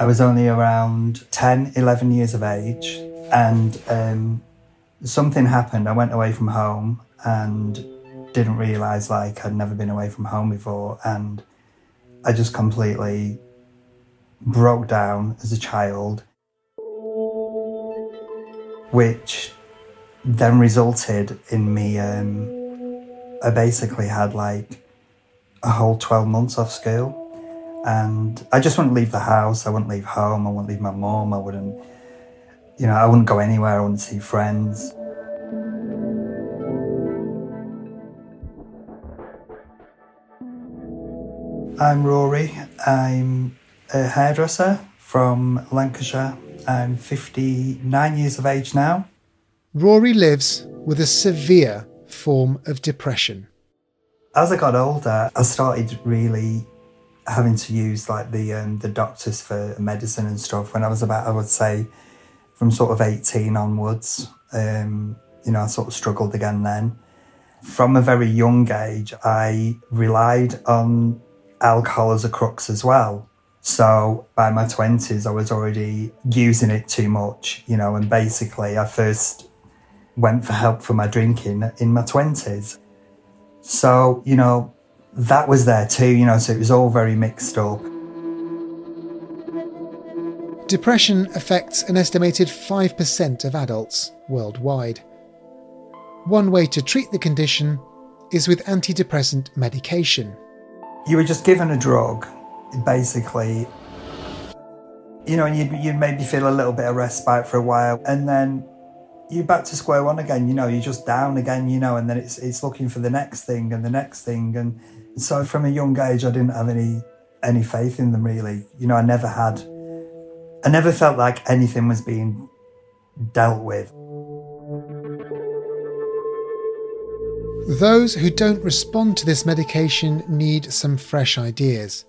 I was only around 10, 11 years of age, and um, something happened. I went away from home and didn't realize like I'd never been away from home before, and I just completely broke down as a child, which then resulted in me. Um, I basically had like a whole 12 months off school and I just wouldn't leave the house. I wouldn't leave home. I wouldn't leave my mom. I wouldn't, you know, I wouldn't go anywhere. I wouldn't see friends. I'm Rory. I'm a hairdresser from Lancashire. I'm 59 years of age now. Rory lives with a severe form of depression. As I got older, I started really having to use like the um, the doctors for medicine and stuff when I was about I would say from sort of 18 onwards um, you know I sort of struggled again then. From a very young age I relied on alcohol as a crux as well. So by my 20s I was already using it too much you know and basically I first went for help for my drinking in my 20s so you know that was there too, you know, so it was all very mixed up. Depression affects an estimated 5% of adults worldwide. One way to treat the condition is with antidepressant medication. You were just given a drug, basically, you know, and you'd, you'd maybe feel a little bit of respite for a while, and then you're back to square one again. You know, you're just down again. You know, and then it's it's looking for the next thing and the next thing, and so from a young age, I didn't have any any faith in them really. You know, I never had. I never felt like anything was being dealt with. Those who don't respond to this medication need some fresh ideas.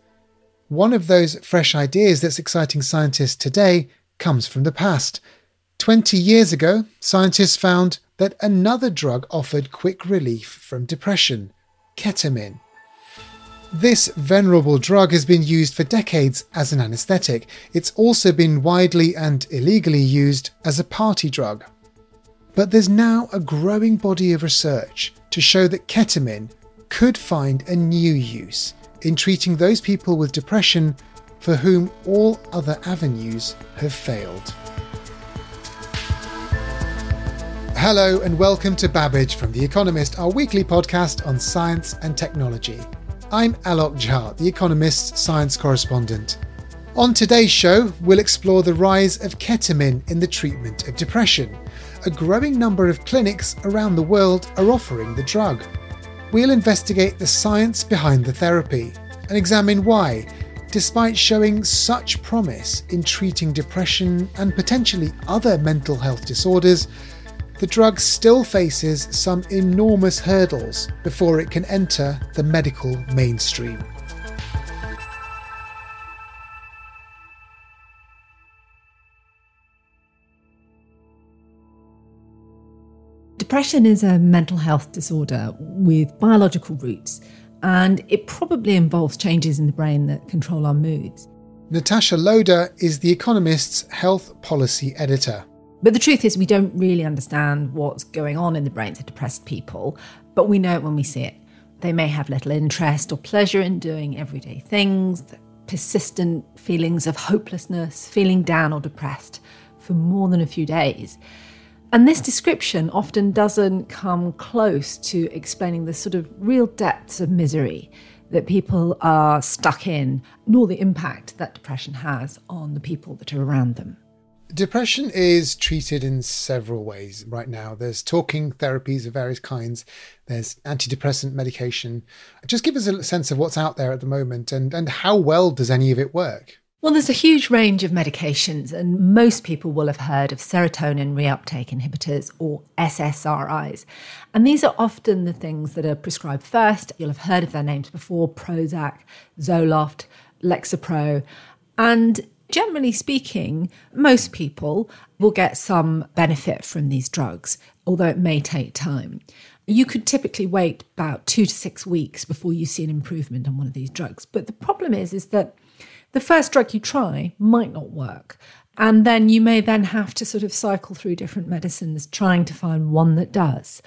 One of those fresh ideas that's exciting scientists today comes from the past. 20 years ago, scientists found that another drug offered quick relief from depression ketamine. This venerable drug has been used for decades as an anaesthetic. It's also been widely and illegally used as a party drug. But there's now a growing body of research to show that ketamine could find a new use in treating those people with depression for whom all other avenues have failed. Hello, and welcome to Babbage from The Economist, our weekly podcast on science and technology. I'm Alok Jha, The Economist's science correspondent. On today's show, we'll explore the rise of ketamine in the treatment of depression. A growing number of clinics around the world are offering the drug. We'll investigate the science behind the therapy and examine why, despite showing such promise in treating depression and potentially other mental health disorders, the drug still faces some enormous hurdles before it can enter the medical mainstream. Depression is a mental health disorder with biological roots, and it probably involves changes in the brain that control our moods. Natasha Loder is The Economist's health policy editor. But the truth is, we don't really understand what's going on in the brains of depressed people, but we know it when we see it. They may have little interest or pleasure in doing everyday things, persistent feelings of hopelessness, feeling down or depressed for more than a few days. And this description often doesn't come close to explaining the sort of real depths of misery that people are stuck in, nor the impact that depression has on the people that are around them. Depression is treated in several ways right now. There's talking therapies of various kinds, there's antidepressant medication. Just give us a sense of what's out there at the moment and, and how well does any of it work? Well, there's a huge range of medications, and most people will have heard of serotonin reuptake inhibitors or SSRIs. And these are often the things that are prescribed first. You'll have heard of their names before Prozac, Zoloft, Lexapro. And generally speaking, most people will get some benefit from these drugs, although it may take time. You could typically wait about two to six weeks before you see an improvement on one of these drugs. But the problem is, is that the first drug you try might not work. And then you may then have to sort of cycle through different medicines trying to find one that does.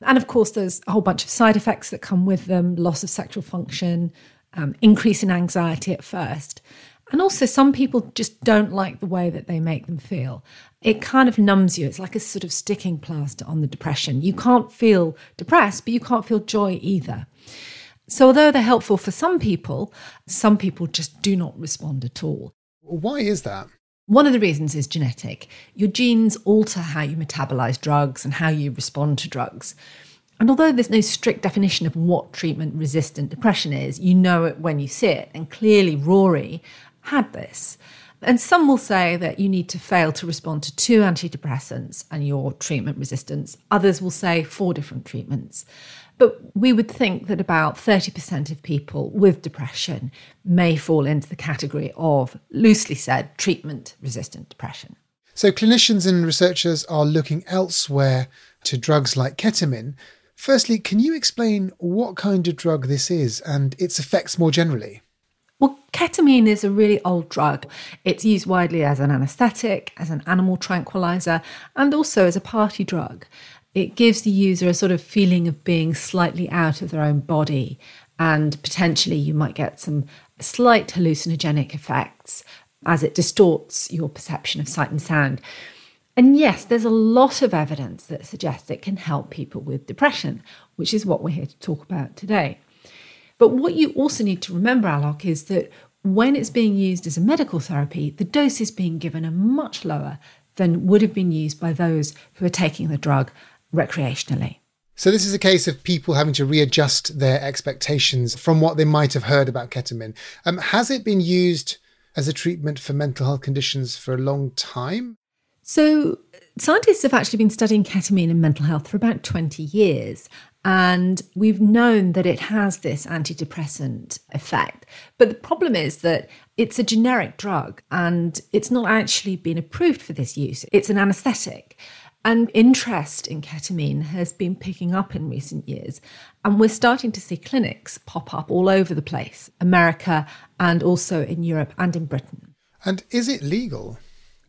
And of course, there's a whole bunch of side effects that come with them loss of sexual function, um, increase in anxiety at first. And also, some people just don't like the way that they make them feel. It kind of numbs you. It's like a sort of sticking plaster on the depression. You can't feel depressed, but you can't feel joy either. So, although they're helpful for some people, some people just do not respond at all. Why is that? One of the reasons is genetic. Your genes alter how you metabolize drugs and how you respond to drugs. And although there's no strict definition of what treatment resistant depression is, you know it when you see it. And clearly, Rory had this. And some will say that you need to fail to respond to two antidepressants and your treatment resistance. Others will say four different treatments. But we would think that about 30% of people with depression may fall into the category of, loosely said, treatment resistant depression. So, clinicians and researchers are looking elsewhere to drugs like ketamine. Firstly, can you explain what kind of drug this is and its effects more generally? Well, ketamine is a really old drug. It's used widely as an anesthetic, as an animal tranquilizer, and also as a party drug it gives the user a sort of feeling of being slightly out of their own body. And potentially, you might get some slight hallucinogenic effects as it distorts your perception of sight and sound. And yes, there's a lot of evidence that suggests it can help people with depression, which is what we're here to talk about today. But what you also need to remember, Alok, is that when it's being used as a medical therapy, the doses being given are much lower than would have been used by those who are taking the drug recreationally. So, this is a case of people having to readjust their expectations from what they might have heard about ketamine. Um, has it been used as a treatment for mental health conditions for a long time? So, scientists have actually been studying ketamine and mental health for about 20 years. And we've known that it has this antidepressant effect. But the problem is that it's a generic drug and it's not actually been approved for this use. It's an anesthetic. And interest in ketamine has been picking up in recent years. And we're starting to see clinics pop up all over the place, America and also in Europe and in Britain. And is it legal?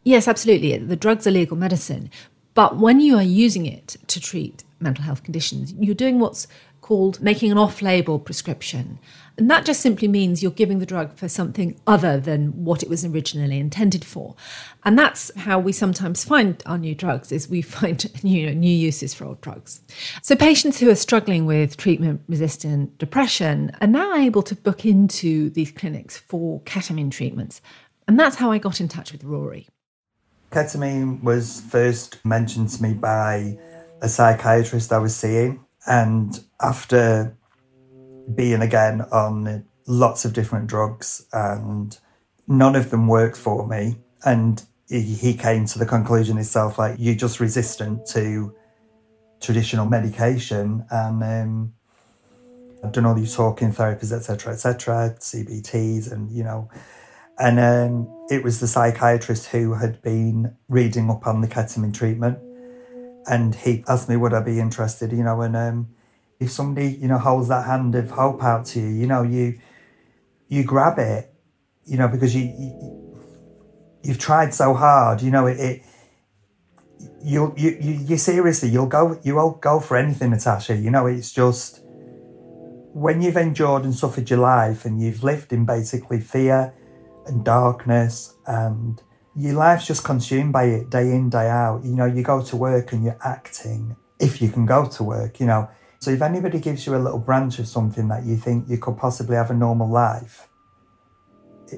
Yes, absolutely. The drug's a legal medicine. But when you are using it to treat mental health conditions, you're doing what's called making an off label prescription. And that just simply means you're giving the drug for something other than what it was originally intended for. And that's how we sometimes find our new drugs is we find new, new uses for old drugs. So patients who are struggling with treatment resistant depression are now able to book into these clinics for ketamine treatments. And that's how I got in touch with Rory. Ketamine was first mentioned to me by a psychiatrist I was seeing. And after being again on lots of different drugs and none of them worked for me. And he came to the conclusion himself like, you're just resistant to traditional medication. And um, I've done all these talking therapies, etc., etc., CBTs, and you know. And um, it was the psychiatrist who had been reading up on the ketamine treatment. And he asked me, would I be interested, you know, and um, if somebody you know holds that hand of hope out to you you know you you grab it you know because you, you have tried so hard you know it, it you you you seriously you'll go you'll go for anything natasha you know it's just when you've endured and suffered your life and you've lived in basically fear and darkness and your life's just consumed by it day in day out you know you go to work and you're acting if you can go to work you know so if anybody gives you a little branch of something that you think you could possibly have a normal life,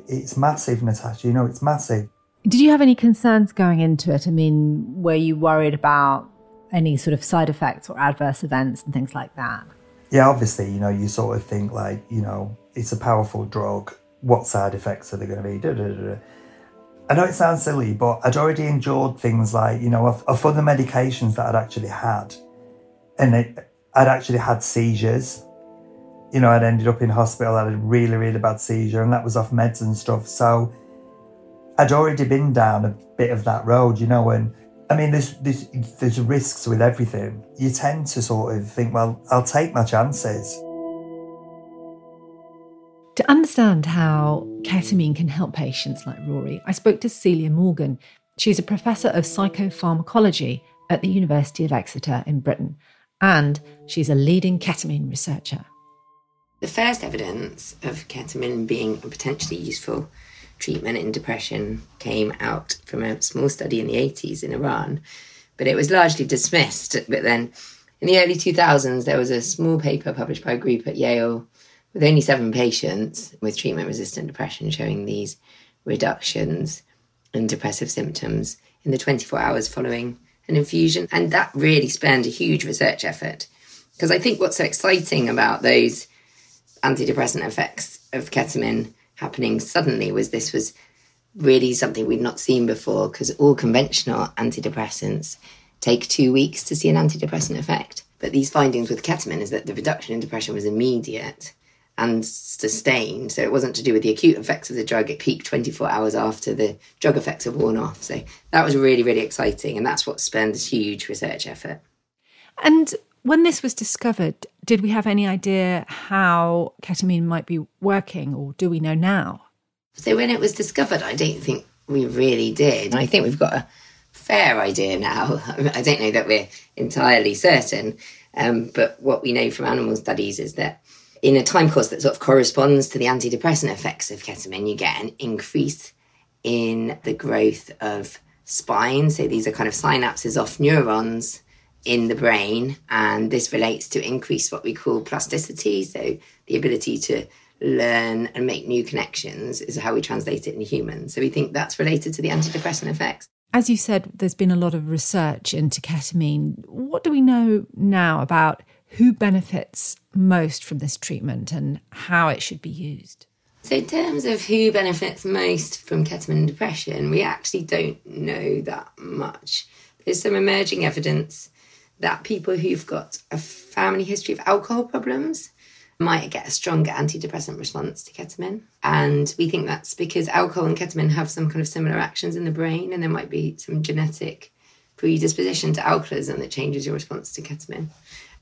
it's massive, Natasha. You know, it's massive. Did you have any concerns going into it? I mean, were you worried about any sort of side effects or adverse events and things like that? Yeah, obviously, you know, you sort of think like, you know, it's a powerful drug. What side effects are there going to be? Da, da, da, I know it sounds silly, but I'd already endured things like, you know, of, of other medications that I'd actually had. And it, I'd actually had seizures. You know, I'd ended up in hospital, I had a really, really bad seizure, and that was off meds and stuff. So I'd already been down a bit of that road, you know, and I mean, there's, there's, there's risks with everything. You tend to sort of think, well, I'll take my chances. To understand how ketamine can help patients like Rory, I spoke to Celia Morgan. She's a professor of psychopharmacology at the University of Exeter in Britain, and she's a leading ketamine researcher. The first evidence of ketamine being a potentially useful treatment in depression came out from a small study in the 80s in Iran, but it was largely dismissed. But then in the early 2000s, there was a small paper published by a group at Yale with only seven patients with treatment resistant depression showing these reductions in depressive symptoms in the 24 hours following an infusion. And that really spanned a huge research effort. Because I think what's so exciting about those antidepressant effects of ketamine happening suddenly was this was really something we'd not seen before because all conventional antidepressants take two weeks to see an antidepressant effect. But these findings with ketamine is that the reduction in depression was immediate and sustained. So it wasn't to do with the acute effects of the drug. It peaked 24 hours after the drug effects had worn off. So that was really, really exciting. And that's what spurred this huge research effort. And when this was discovered, did we have any idea how ketamine might be working, or do we know now? So when it was discovered, I don't think we really did. I think we've got a fair idea now. I don't know that we're entirely certain, um, but what we know from animal studies is that in a time course that sort of corresponds to the antidepressant effects of ketamine, you get an increase in the growth of spine. So these are kind of synapses off neurons in the brain. And this relates to increase what we call plasticity. So the ability to learn and make new connections is how we translate it in humans. So we think that's related to the antidepressant effects. As you said, there's been a lot of research into ketamine. What do we know now about who benefits most from this treatment and how it should be used? So, in terms of who benefits most from ketamine depression, we actually don't know that much. There's some emerging evidence that people who've got a family history of alcohol problems might get a stronger antidepressant response to ketamine. And we think that's because alcohol and ketamine have some kind of similar actions in the brain, and there might be some genetic predisposition to alcoholism that changes your response to ketamine.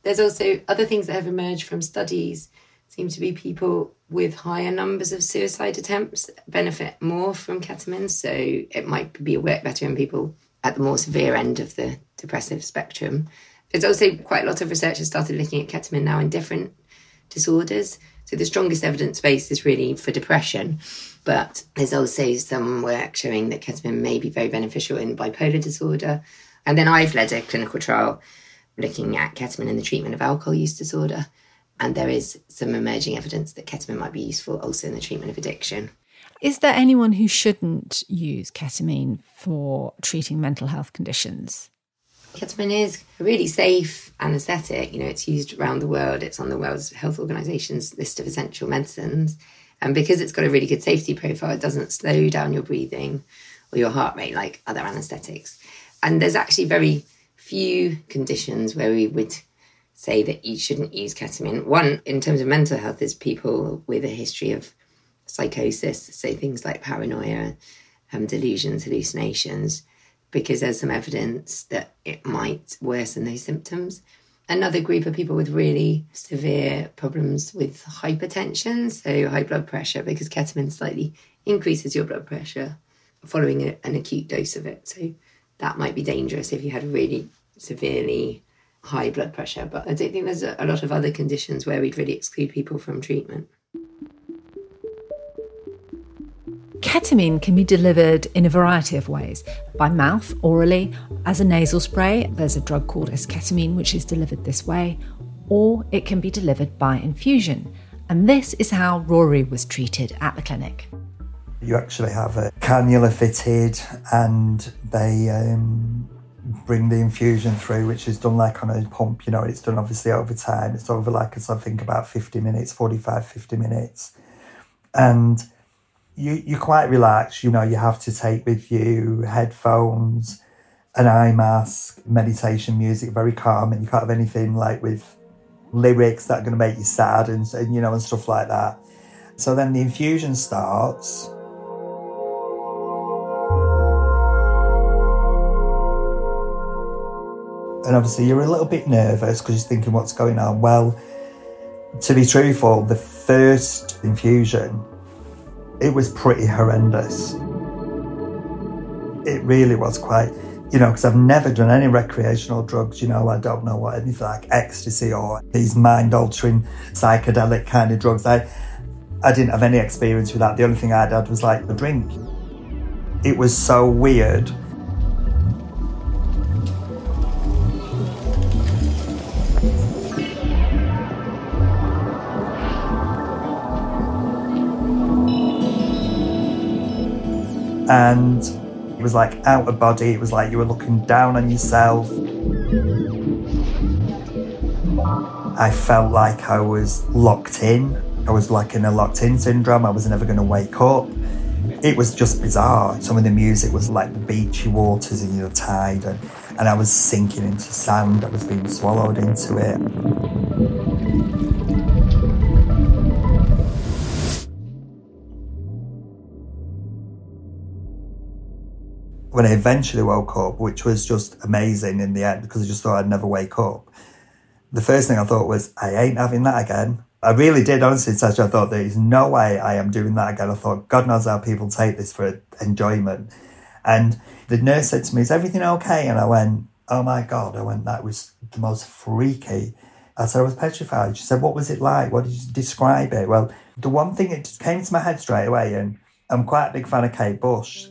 There's also other things that have emerged from studies seem to be people with higher numbers of suicide attempts benefit more from ketamine. So it might be work better in people at the more severe end of the depressive spectrum. There's also quite a lot of research has started looking at ketamine now in different disorders. So the strongest evidence base is really for depression, but there's also some work showing that ketamine may be very beneficial in bipolar disorder. And then I've led a clinical trial looking at ketamine in the treatment of alcohol use disorder. And there is some emerging evidence that ketamine might be useful also in the treatment of addiction. Is there anyone who shouldn't use ketamine for treating mental health conditions? Ketamine is a really safe anesthetic. You know, it's used around the world. It's on the World Health Organization's list of essential medicines. And because it's got a really good safety profile, it doesn't slow down your breathing or your heart rate like other anesthetics. And there's actually very few conditions where we would say that you shouldn't use ketamine. One, in terms of mental health, is people with a history of psychosis, so things like paranoia, um, delusions, hallucinations, because there's some evidence that it might worsen those symptoms. Another group of people with really severe problems with hypertension, so high blood pressure, because ketamine slightly increases your blood pressure following a, an acute dose of it. So that might be dangerous if you had really severely high blood pressure. But I don't think there's a, a lot of other conditions where we'd really exclude people from treatment. Ketamine can be delivered in a variety of ways by mouth, orally, as a nasal spray. There's a drug called esketamine, which is delivered this way, or it can be delivered by infusion. And this is how Rory was treated at the clinic. You actually have a cannula fitted and they um, bring the infusion through, which is done like on a pump, you know, it's done obviously over time. It's over like, I think about 50 minutes, 45, 50 minutes. And you, you're quite relaxed, you know, you have to take with you headphones, an eye mask, meditation music, very calm, and you can't have anything like with lyrics that are going to make you sad and, and you know, and stuff like that. So then the infusion starts. And obviously, you're a little bit nervous because you're thinking, what's going on? Well, to be truthful, the first infusion, it was pretty horrendous. It really was quite, you know, because I've never done any recreational drugs, you know, I don't know what anything like ecstasy or these mind altering psychedelic kind of drugs. I, I didn't have any experience with that. The only thing I'd had was like a drink. It was so weird. And it was like out of body. It was like you were looking down on yourself. I felt like I was locked in. I was like in a locked in syndrome. I was never going to wake up. It was just bizarre. Some of the music was like the beachy waters and the tide, and, and I was sinking into sand. I was being swallowed into it. When I eventually woke up, which was just amazing in the end because I just thought I'd never wake up, the first thing I thought was, I ain't having that again. I really did, honestly, Sasha. I thought there is no way I am doing that again. I thought, God knows how people take this for enjoyment. And the nurse said to me, Is everything okay? And I went, Oh my God. I went, That was the most freaky. I said, I was petrified. She said, What was it like? What did you describe it? Well, the one thing that just came to my head straight away, and I'm quite a big fan of Kate Bush.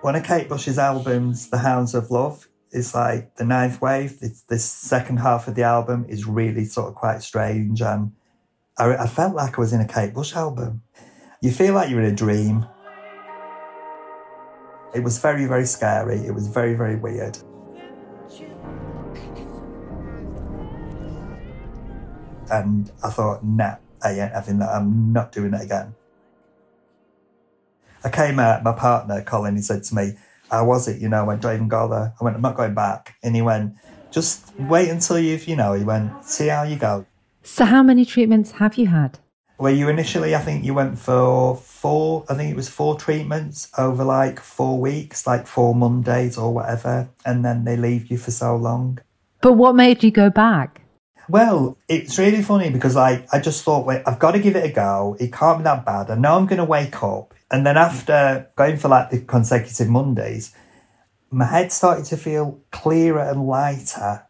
One of Kate Bush's albums, The Hounds of Love, is like the ninth wave. It's the second half of the album is really sort of quite strange, and I, I felt like I was in a Kate Bush album. You feel like you're in a dream. It was very, very scary. It was very, very weird. And I thought, nah, I ain't having that. I'm not doing it again. I came out, my partner, Colin, he said to me, How was it? You know, I went, Don't even go there. I went, I'm not going back. And he went, Just wait until you've, you know, he went, See how you go. So, how many treatments have you had? Well, you initially, I think you went for four, I think it was four treatments over like four weeks, like four Mondays or whatever. And then they leave you for so long. But what made you go back? Well, it's really funny because like I just thought, wait, I've got to give it a go. It can't be that bad. I know I'm going to wake up. And then after going for like the consecutive Mondays, my head started to feel clearer and lighter.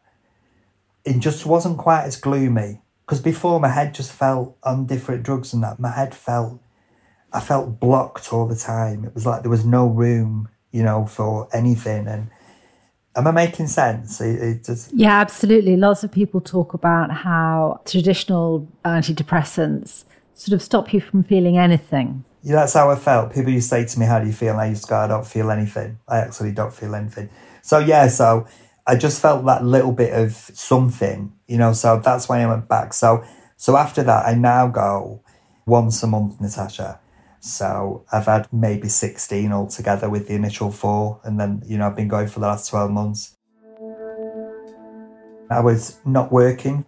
It just wasn't quite as gloomy. Because before my head just felt on different drugs and that, my head felt, I felt blocked all the time. It was like there was no room, you know, for anything. And am I making sense? It, it just... Yeah, absolutely. Lots of people talk about how traditional antidepressants sort of stop you from feeling anything. Yeah, that's how I felt. People used to say to me, How do you feel? And I used to go, I don't feel anything. I actually don't feel anything. So, yeah, so I just felt that little bit of something, you know, so that's why I went back. So, so after that, I now go once a month, Natasha. So I've had maybe 16 altogether with the initial four. And then, you know, I've been going for the last 12 months. I was not working.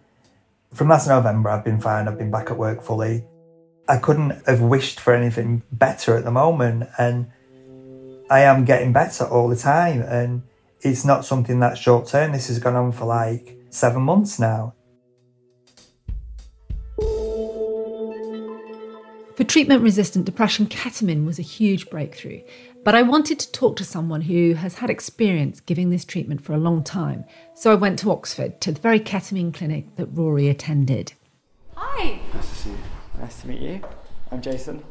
From last November, I've been fine. I've been back at work fully. I couldn't have wished for anything better at the moment. And I am getting better all the time. And it's not something that's short term. This has gone on for like seven months now. For treatment resistant depression, ketamine was a huge breakthrough. But I wanted to talk to someone who has had experience giving this treatment for a long time. So I went to Oxford to the very ketamine clinic that Rory attended. Hi. Nice to see you. Nice to meet you. I'm Jason.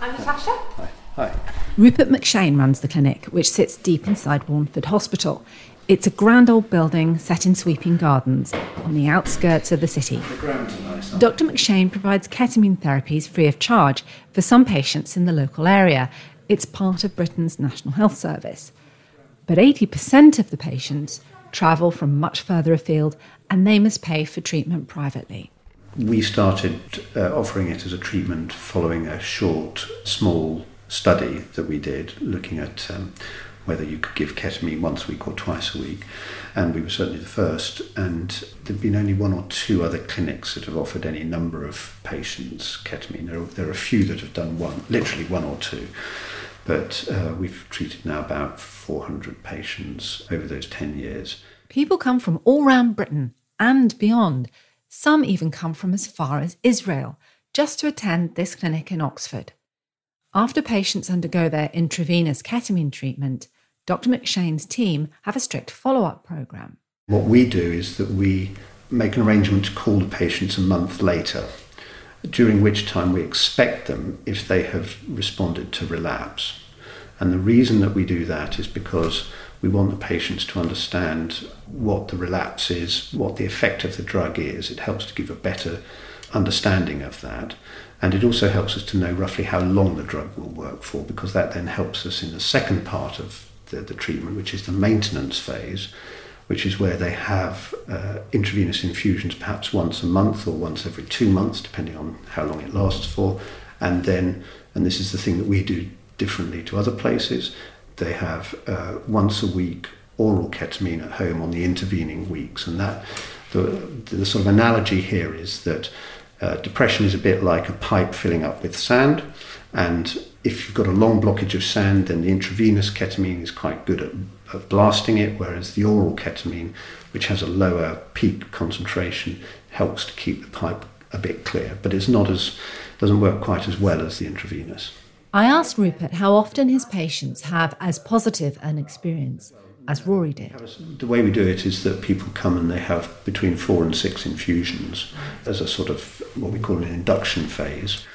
I'm Natasha. Hi. Hi. Rupert McShane runs the clinic, which sits deep inside Warneford Hospital. It's a grand old building set in sweeping gardens on the outskirts of the city. The nice, Dr. McShane provides ketamine therapies free of charge for some patients in the local area. It's part of Britain's National Health Service. But 80% of the patients travel from much further afield and they must pay for treatment privately. We started uh, offering it as a treatment following a short, small study that we did looking at um, whether you could give ketamine once a week or twice a week. And we were certainly the first. And there have been only one or two other clinics that have offered any number of patients ketamine. There are, there are a few that have done one, literally one or two. But uh, we've treated now about 400 patients over those 10 years. People come from all round Britain and beyond. Some even come from as far as Israel just to attend this clinic in Oxford. After patients undergo their intravenous ketamine treatment, Dr. McShane's team have a strict follow up program. What we do is that we make an arrangement to call the patients a month later, during which time we expect them if they have responded to relapse. And the reason that we do that is because we want the patients to understand what the relapse is, what the effect of the drug is. It helps to give a better understanding of that. And it also helps us to know roughly how long the drug will work for, because that then helps us in the second part of the, the treatment, which is the maintenance phase, which is where they have uh, intravenous infusions perhaps once a month or once every two months, depending on how long it lasts for. And then, and this is the thing that we do differently to other places, they have uh, once a week oral ketamine at home on the intervening weeks. And that, the, the sort of analogy here is that uh, depression is a bit like a pipe filling up with sand. And if you've got a long blockage of sand, then the intravenous ketamine is quite good at, at blasting it, whereas the oral ketamine, which has a lower peak concentration, helps to keep the pipe a bit clear. But it's not as doesn't work quite as well as the intravenous. I asked Rupert how often his patients have as positive an experience as Rory did. The way we do it is that people come and they have between four and six infusions as a sort of what we call an induction phase,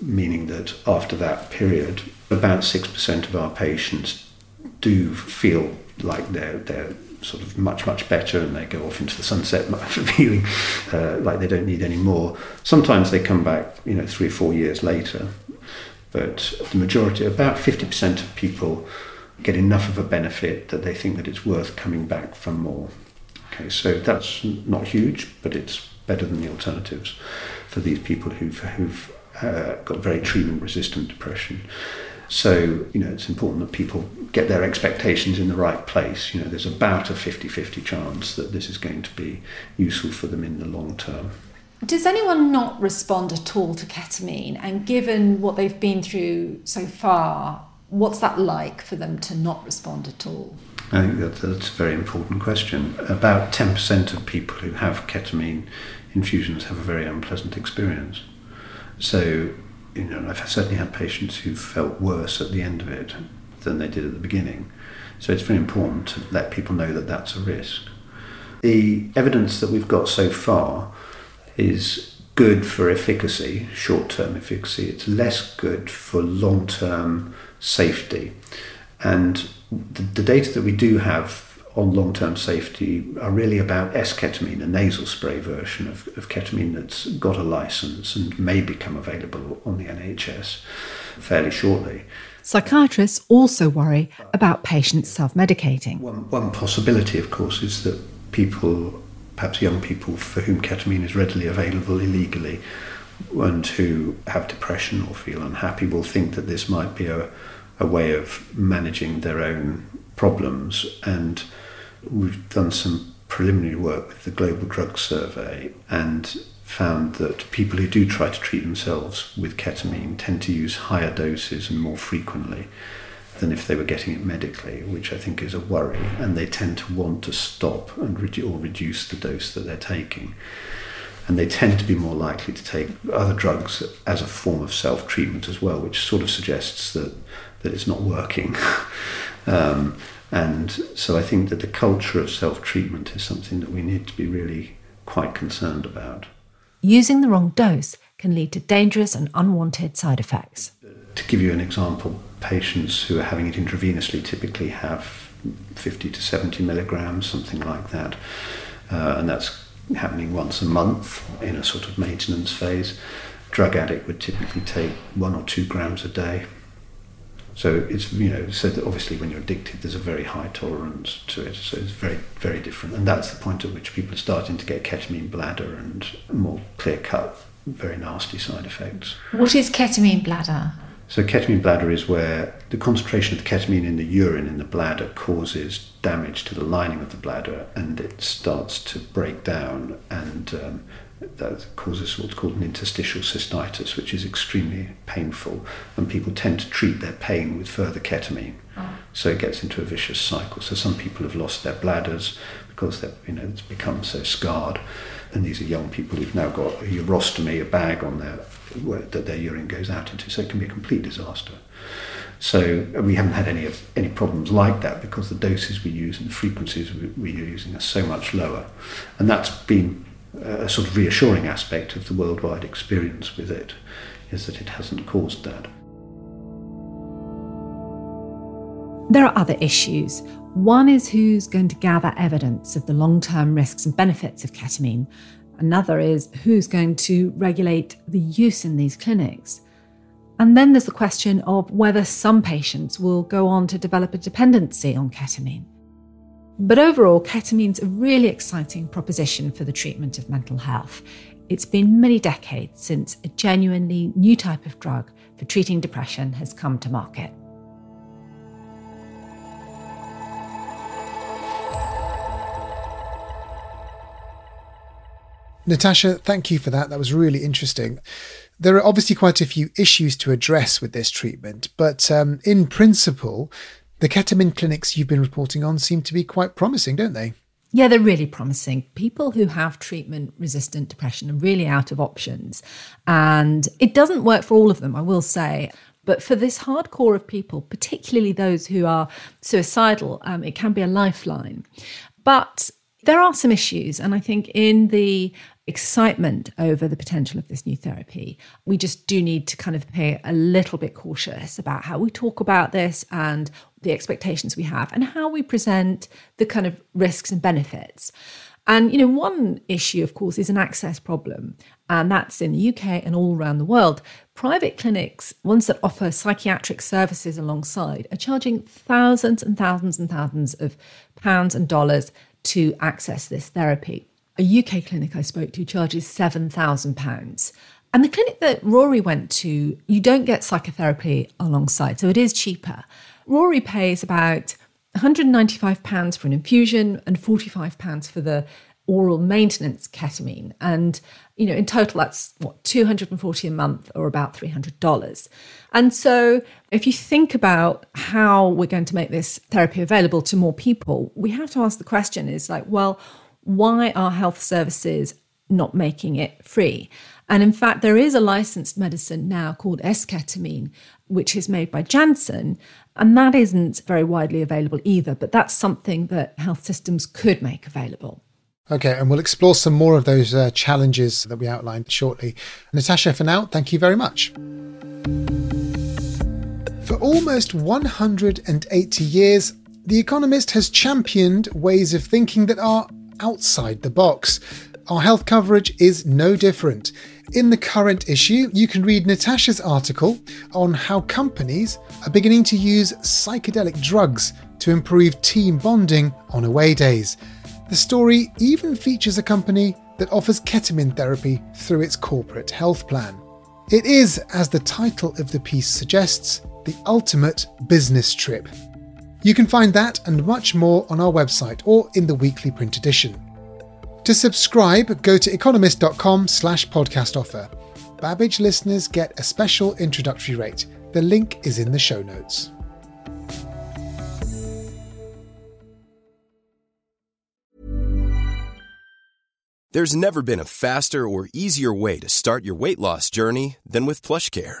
meaning that after that period, about 6% of our patients do feel like they're, they're sort of much, much better and they go off into the sunset feeling uh, like they don't need any more. Sometimes they come back, you know, three or four years later, but the majority, about 50% of people get enough of a benefit that they think that it's worth coming back for more. Okay, so that's not huge, but it's better than the alternatives for these people who've, who've uh, got very treatment resistant depression. So, you know, it's important that people get their expectations in the right place. You know, there's about a 50 50 chance that this is going to be useful for them in the long term. Does anyone not respond at all to ketamine? And given what they've been through so far, what's that like for them to not respond at all? I think that, that's a very important question. About 10% of people who have ketamine infusions have a very unpleasant experience. So, you know, I've certainly had patients who felt worse at the end of it than they did at the beginning. So it's very important to let people know that that's a risk. The evidence that we've got so far is good for efficacy, short term efficacy. It's less good for long term safety. And the, the, data that we do have on long term safety are really about S-ketamine, a nasal spray version of, of ketamine that's got a license and may become available on the NHS fairly shortly. Psychiatrists also worry about patients self medicating. One, one possibility, of course, is that people, perhaps young people for whom ketamine is readily available illegally, and who have depression or feel unhappy will think that this might be a, a way of managing their own problems. And we've done some preliminary work with the Global Drug Survey and found that people who do try to treat themselves with ketamine tend to use higher doses and more frequently than if they were getting it medically, which I think is a worry. And they tend to want to stop and redu- or reduce the dose that they're taking and they tend to be more likely to take other drugs as a form of self treatment as well, which sort of suggests that, that it's not working. um, and so I think that the culture of self treatment is something that we need to be really quite concerned about. Using the wrong dose can lead to dangerous and unwanted side effects. To give you an example, patients who are having it intravenously typically have 50 to 70 milligrams, something like that. Uh, and that's happening once a month in a sort of maintenance phase. Drug addict would typically take one or two grams a day. So it's you know so that obviously when you're addicted, there's a very high tolerance to it. So it's very very different, and that's the point at which people are starting to get ketamine bladder and more clear cut, very nasty side effects. What is ketamine bladder? So ketamine bladder is where the concentration of the ketamine in the urine in the bladder causes damage to the lining of the bladder, and it starts to break down and um, that causes what's called an interstitial cystitis, which is extremely painful, and people tend to treat their pain with further ketamine. Oh. So it gets into a vicious cycle. So some people have lost their bladders because they you know it's become so scarred, and these are young people who've now got a urostomy, a bag on their that their urine goes out into. So it can be a complete disaster. So uh, we haven't had any of any problems like that because the doses we use and the frequencies we, we're using are so much lower, and that's been uh, a sort of reassuring aspect of the worldwide experience with it is that it hasn't caused that. There are other issues. One is who's going to gather evidence of the long term risks and benefits of ketamine. Another is who's going to regulate the use in these clinics. And then there's the question of whether some patients will go on to develop a dependency on ketamine. But overall, ketamine's a really exciting proposition for the treatment of mental health. It's been many decades since a genuinely new type of drug for treating depression has come to market. Natasha, thank you for that. That was really interesting. There are obviously quite a few issues to address with this treatment, but um, in principle, the ketamine clinics you've been reporting on seem to be quite promising, don't they? Yeah, they're really promising. People who have treatment resistant depression are really out of options. And it doesn't work for all of them, I will say. But for this hardcore of people, particularly those who are suicidal, um, it can be a lifeline. But there are some issues. And I think in the excitement over the potential of this new therapy. We just do need to kind of be a little bit cautious about how we talk about this and the expectations we have and how we present the kind of risks and benefits. And, you know, one issue, of course, is an access problem, and that's in the UK and all around the world. Private clinics, ones that offer psychiatric services alongside, are charging thousands and thousands and thousands of pounds and dollars to access this therapy a UK clinic I spoke to charges £7,000. And the clinic that Rory went to, you don't get psychotherapy alongside, so it is cheaper. Rory pays about £195 for an infusion and £45 for the oral maintenance ketamine. And, you know, in total, that's what, 240 a month or about $300. And so if you think about how we're going to make this therapy available to more people, we have to ask the question is like, well, why are health services not making it free? And in fact, there is a licensed medicine now called esketamine, which is made by Janssen, and that isn't very widely available either. But that's something that health systems could make available. Okay, and we'll explore some more of those uh, challenges that we outlined shortly. Natasha, for now, thank you very much. For almost 180 years, The Economist has championed ways of thinking that are outside the box. Our health coverage is no different. In the current issue, you can read Natasha's article on how companies are beginning to use psychedelic drugs to improve team bonding on away days. The story even features a company that offers ketamine therapy through its corporate health plan. It is, as the title of the piece suggests, the ultimate business trip. You can find that and much more on our website or in the weekly print edition. To subscribe, go to economist.com slash podcast offer. Babbage listeners get a special introductory rate. The link is in the show notes. There's never been a faster or easier way to start your weight loss journey than with PlushCare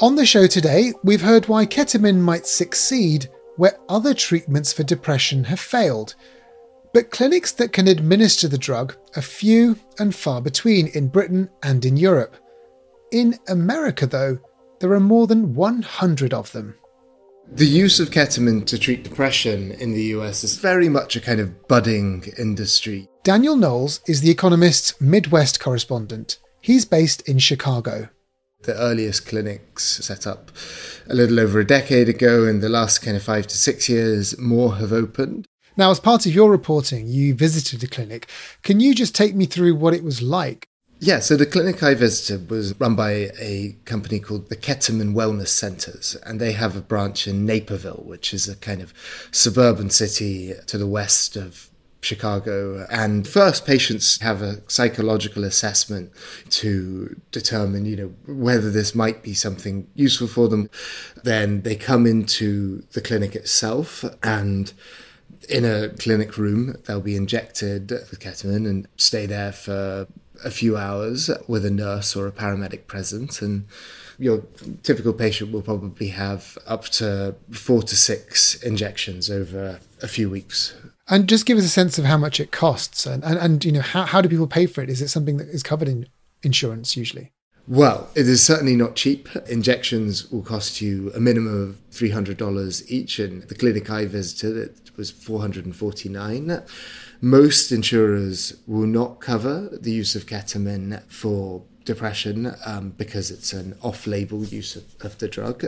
On the show today, we've heard why ketamine might succeed where other treatments for depression have failed. But clinics that can administer the drug are few and far between in Britain and in Europe. In America, though, there are more than 100 of them. The use of ketamine to treat depression in the US is very much a kind of budding industry. Daniel Knowles is The Economist's Midwest correspondent. He's based in Chicago. The earliest clinics set up a little over a decade ago. In the last kind of five to six years, more have opened. Now, as part of your reporting, you visited the clinic. Can you just take me through what it was like? Yeah, so the clinic I visited was run by a company called the Ketamine Wellness Centers, and they have a branch in Naperville, which is a kind of suburban city to the west of Chicago. And first, patients have a psychological assessment to determine, you know, whether this might be something useful for them. Then they come into the clinic itself and in a clinic room, they'll be injected with ketamine and stay there for a few hours with a nurse or a paramedic present and your typical patient will probably have up to four to six injections over a few weeks. And just give us a sense of how much it costs and, and, and you know how, how do people pay for it? Is it something that is covered in insurance usually? Well, it is certainly not cheap. Injections will cost you a minimum of $300 each, and the clinic I visited it was 449 most insurers will not cover the use of ketamine for depression um, because it's an off label use of, of, the drug.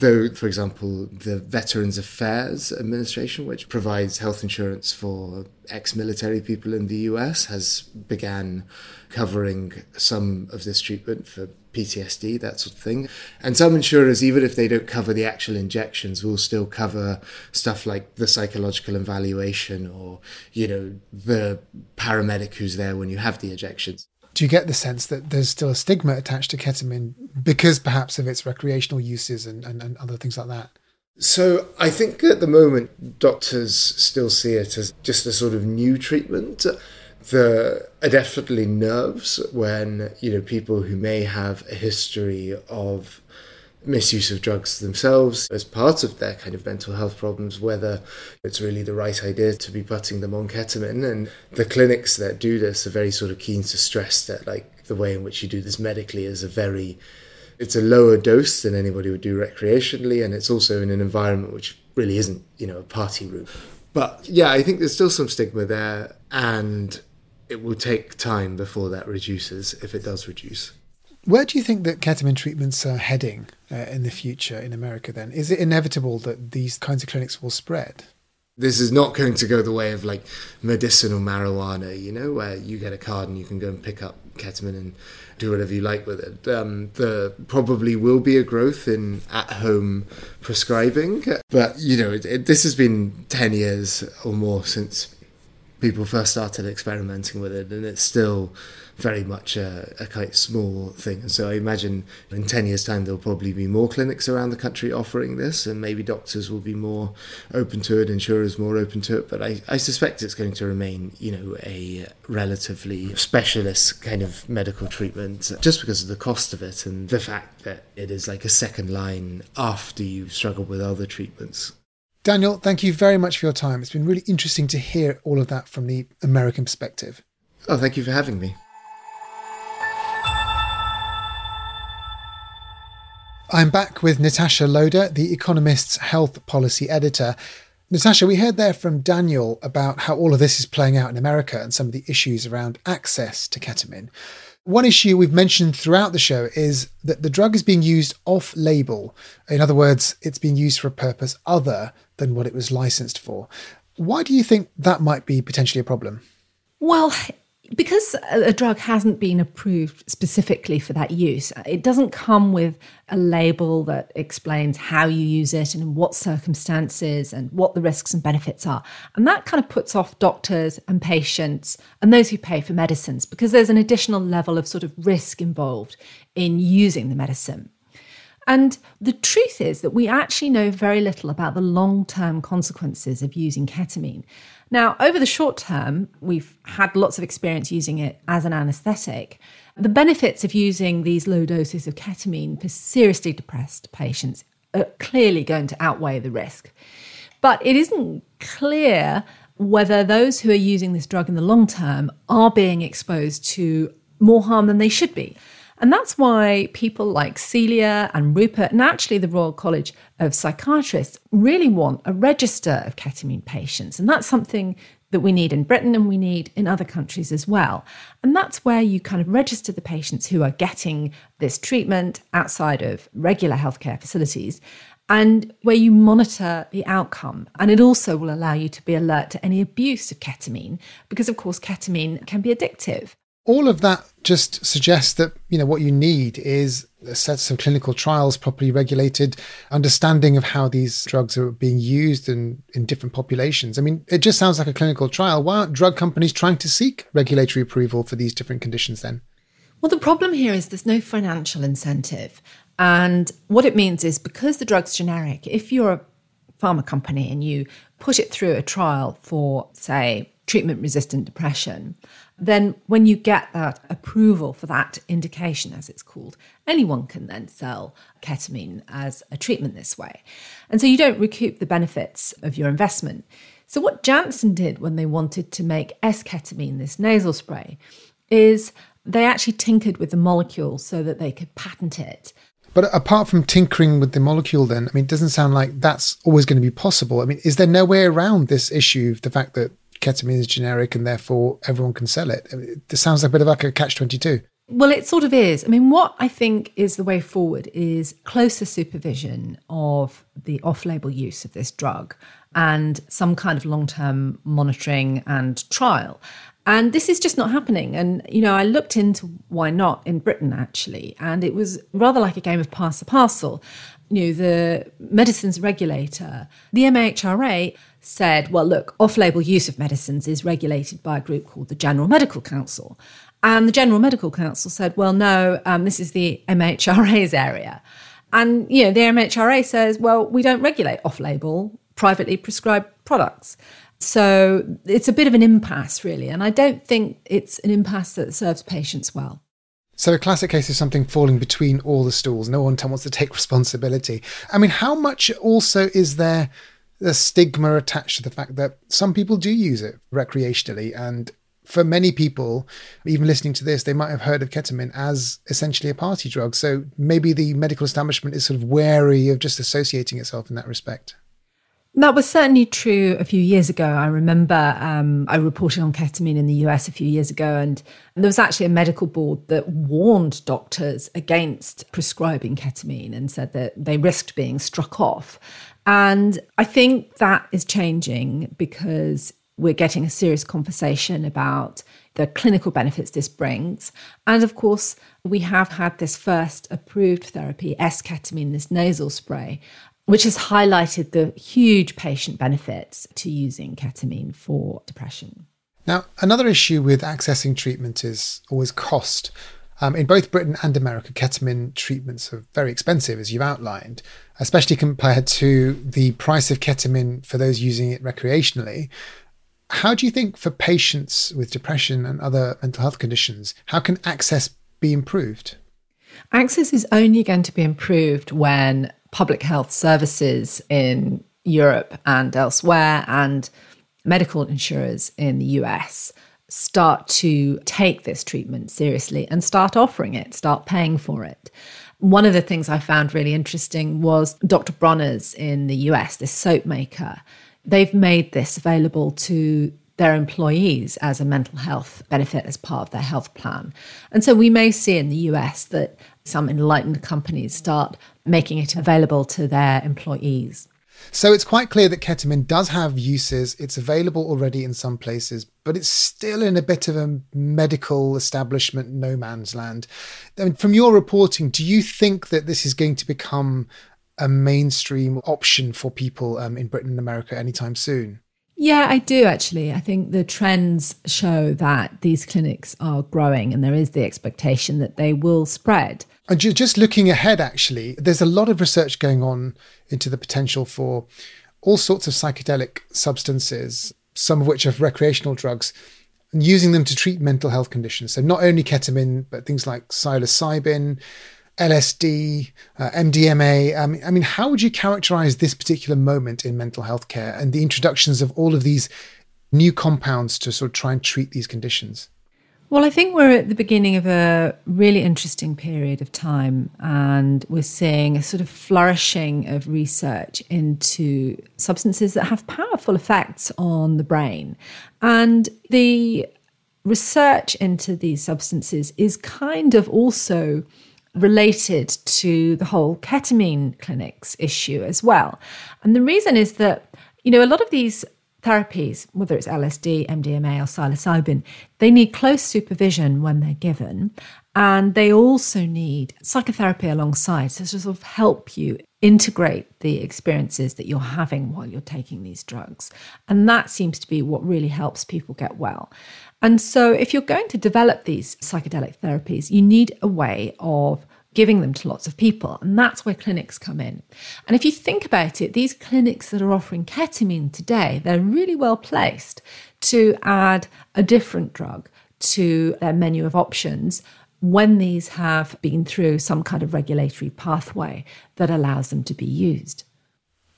Though, for example, the Veterans Affairs Administration, which provides health insurance for ex-military people in the US, has began covering some of this treatment for PTSD, that sort of thing. And some insurers, even if they don't cover the actual injections, will still cover stuff like the psychological evaluation or, you know, the paramedic who's there when you have the injections. Do you get the sense that there's still a stigma attached to ketamine because perhaps of its recreational uses and, and, and other things like that? So I think at the moment, doctors still see it as just a sort of new treatment there are definitely nerves when you know people who may have a history of misuse of drugs themselves as part of their kind of mental health problems, whether it's really the right idea to be putting them on ketamine. And the clinics that do this are very sort of keen to stress that, like, the way in which you do this medically is a very it's a lower dose than anybody would do recreationally and it's also in an environment which really isn't you know a party room but yeah i think there's still some stigma there and it will take time before that reduces, if it does reduce. Where do you think that ketamine treatments are heading uh, in the future in America then? Is it inevitable that these kinds of clinics will spread? This is not going to go the way of like medicinal marijuana, you know, where you get a card and you can go and pick up ketamine and do whatever you like with it. Um, there probably will be a growth in at home prescribing, but you know, it, it, this has been 10 years or more since people first started experimenting with it, and it's still very much a, a quite small thing. And so I imagine in 10 years' time, there'll probably be more clinics around the country offering this, and maybe doctors will be more open to it, insurers more open to it. But I, I suspect it's going to remain, you know, a relatively specialist kind of medical treatment just because of the cost of it and the fact that it is like a second line after you struggle with other treatments. Daniel, thank you very much for your time. It's been really interesting to hear all of that from the American perspective. Oh, thank you for having me. I'm back with Natasha Loder, The Economist's health policy editor. Natasha, we heard there from Daniel about how all of this is playing out in America and some of the issues around access to ketamine. One issue we've mentioned throughout the show is that the drug is being used off label. In other words, it's being used for a purpose other than what it was licensed for. Why do you think that might be potentially a problem? Well, because a drug hasn't been approved specifically for that use, it doesn't come with a label that explains how you use it and in what circumstances and what the risks and benefits are. And that kind of puts off doctors and patients and those who pay for medicines because there's an additional level of sort of risk involved in using the medicine. And the truth is that we actually know very little about the long term consequences of using ketamine. Now, over the short term, we've had lots of experience using it as an anesthetic. The benefits of using these low doses of ketamine for seriously depressed patients are clearly going to outweigh the risk. But it isn't clear whether those who are using this drug in the long term are being exposed to more harm than they should be. And that's why people like Celia and Rupert, and actually the Royal College of Psychiatrists, really want a register of ketamine patients. And that's something that we need in Britain and we need in other countries as well. And that's where you kind of register the patients who are getting this treatment outside of regular healthcare facilities and where you monitor the outcome. And it also will allow you to be alert to any abuse of ketamine because, of course, ketamine can be addictive all of that just suggests that you know what you need is a set of clinical trials properly regulated understanding of how these drugs are being used in, in different populations. I mean it just sounds like a clinical trial. Why aren't drug companies trying to seek regulatory approval for these different conditions then? Well the problem here is there's no financial incentive. And what it means is because the drug's generic if you're a pharma company and you put it through a trial for say treatment resistant depression then when you get that approval for that indication, as it's called, anyone can then sell ketamine as a treatment this way. And so you don't recoup the benefits of your investment. So, what Janssen did when they wanted to make S ketamine, this nasal spray, is they actually tinkered with the molecule so that they could patent it. But apart from tinkering with the molecule, then, I mean, it doesn't sound like that's always going to be possible. I mean, is there no way around this issue of the fact that ketamine is generic and therefore everyone can sell it. This sounds a bit of like a catch 22. Well, it sort of is. I mean, what I think is the way forward is closer supervision of the off label use of this drug and some kind of long term monitoring and trial. And this is just not happening. And, you know, I looked into why not in Britain actually, and it was rather like a game of pass the parcel. You know, the medicines regulator, the MHRA, said, well, look, off label use of medicines is regulated by a group called the General Medical Council. And the General Medical Council said, well, no, um, this is the MHRA's area. And, you know, the MHRA says, well, we don't regulate off label privately prescribed products. So it's a bit of an impasse, really. And I don't think it's an impasse that serves patients well. So a classic case is something falling between all the stools. No one wants to take responsibility. I mean, how much also is there the stigma attached to the fact that some people do use it recreationally and for many people, even listening to this, they might have heard of ketamine as essentially a party drug. So maybe the medical establishment is sort of wary of just associating itself in that respect. That was certainly true a few years ago. I remember um, I reported on ketamine in the US a few years ago, and there was actually a medical board that warned doctors against prescribing ketamine and said that they risked being struck off. And I think that is changing because we're getting a serious conversation about the clinical benefits this brings. And of course, we have had this first approved therapy, S ketamine, this nasal spray, which has highlighted the huge patient benefits to using ketamine for depression. Now, another issue with accessing treatment is always cost. Um, in both Britain and America, ketamine treatments are very expensive, as you've outlined, especially compared to the price of ketamine for those using it recreationally. How do you think for patients with depression and other mental health conditions, how can access be improved? Access is only going to be improved when public health services in Europe and elsewhere and medical insurers in the US start to take this treatment seriously and start offering it, start paying for it. One of the things I found really interesting was Dr. Bronner's in the US, this soap maker. They've made this available to their employees as a mental health benefit as part of their health plan. And so we may see in the US that some enlightened companies start making it available to their employees. So it's quite clear that ketamine does have uses. It's available already in some places, but it's still in a bit of a medical establishment no man's land. I mean, from your reporting, do you think that this is going to become a mainstream option for people um, in Britain and America anytime soon? Yeah, I do actually. I think the trends show that these clinics are growing and there is the expectation that they will spread. Uh, and just looking ahead, actually, there's a lot of research going on into the potential for all sorts of psychedelic substances, some of which are recreational drugs, and using them to treat mental health conditions. So not only ketamine, but things like psilocybin, LSD, uh, MDMA. Um, I mean, how would you characterize this particular moment in mental health care and the introductions of all of these new compounds to sort of try and treat these conditions? Well, I think we're at the beginning of a really interesting period of time, and we're seeing a sort of flourishing of research into substances that have powerful effects on the brain. And the research into these substances is kind of also related to the whole ketamine clinics issue as well. And the reason is that, you know, a lot of these therapies, whether it's LSD, MDMA, or psilocybin, they need close supervision when they're given. And they also need psychotherapy alongside to sort of help you integrate the experiences that you're having while you're taking these drugs. And that seems to be what really helps people get well. And so, if you're going to develop these psychedelic therapies, you need a way of giving them to lots of people. And that's where clinics come in. And if you think about it, these clinics that are offering ketamine today, they're really well placed to add a different drug to their menu of options when these have been through some kind of regulatory pathway that allows them to be used.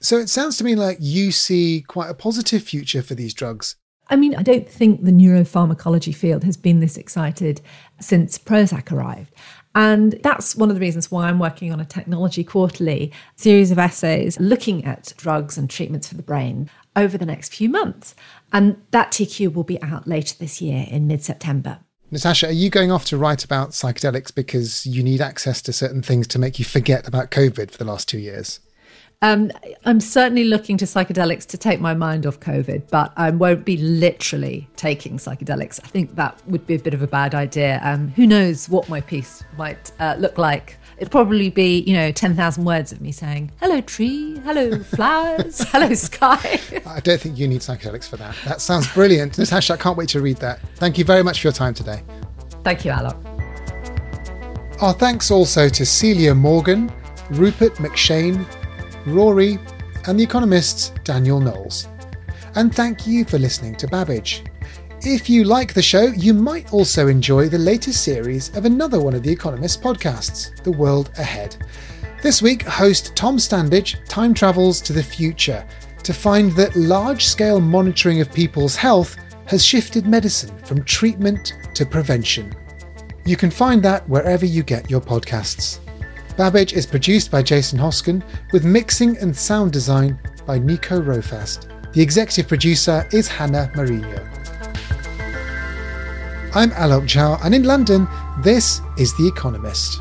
So it sounds to me like you see quite a positive future for these drugs. I mean, I don't think the neuropharmacology field has been this excited since Prozac arrived. And that's one of the reasons why I'm working on a technology quarterly series of essays looking at drugs and treatments for the brain over the next few months. And that TQ will be out later this year in mid September. Natasha, are you going off to write about psychedelics because you need access to certain things to make you forget about COVID for the last two years? Um, I'm certainly looking to psychedelics to take my mind off COVID, but I won't be literally taking psychedelics. I think that would be a bit of a bad idea. Um, who knows what my piece might uh, look like? It'd probably be, you know, 10,000 words of me saying, hello, tree, hello, flowers, hello, sky. I don't think you need psychedelics for that. That sounds brilliant. Natasha, I can't wait to read that. Thank you very much for your time today. Thank you, Alok. Our thanks also to Celia Morgan, Rupert McShane, Rory, and The Economist's Daniel Knowles. And thank you for listening to Babbage. If you like the show, you might also enjoy the latest series of another one of The Economist's podcasts, The World Ahead. This week, host Tom Standage time travels to the future to find that large scale monitoring of people's health has shifted medicine from treatment to prevention. You can find that wherever you get your podcasts. Babbage is produced by Jason Hoskin with mixing and sound design by Nico Rofast. The executive producer is Hannah Marino. I'm Alok Jha, and in London, this is The Economist.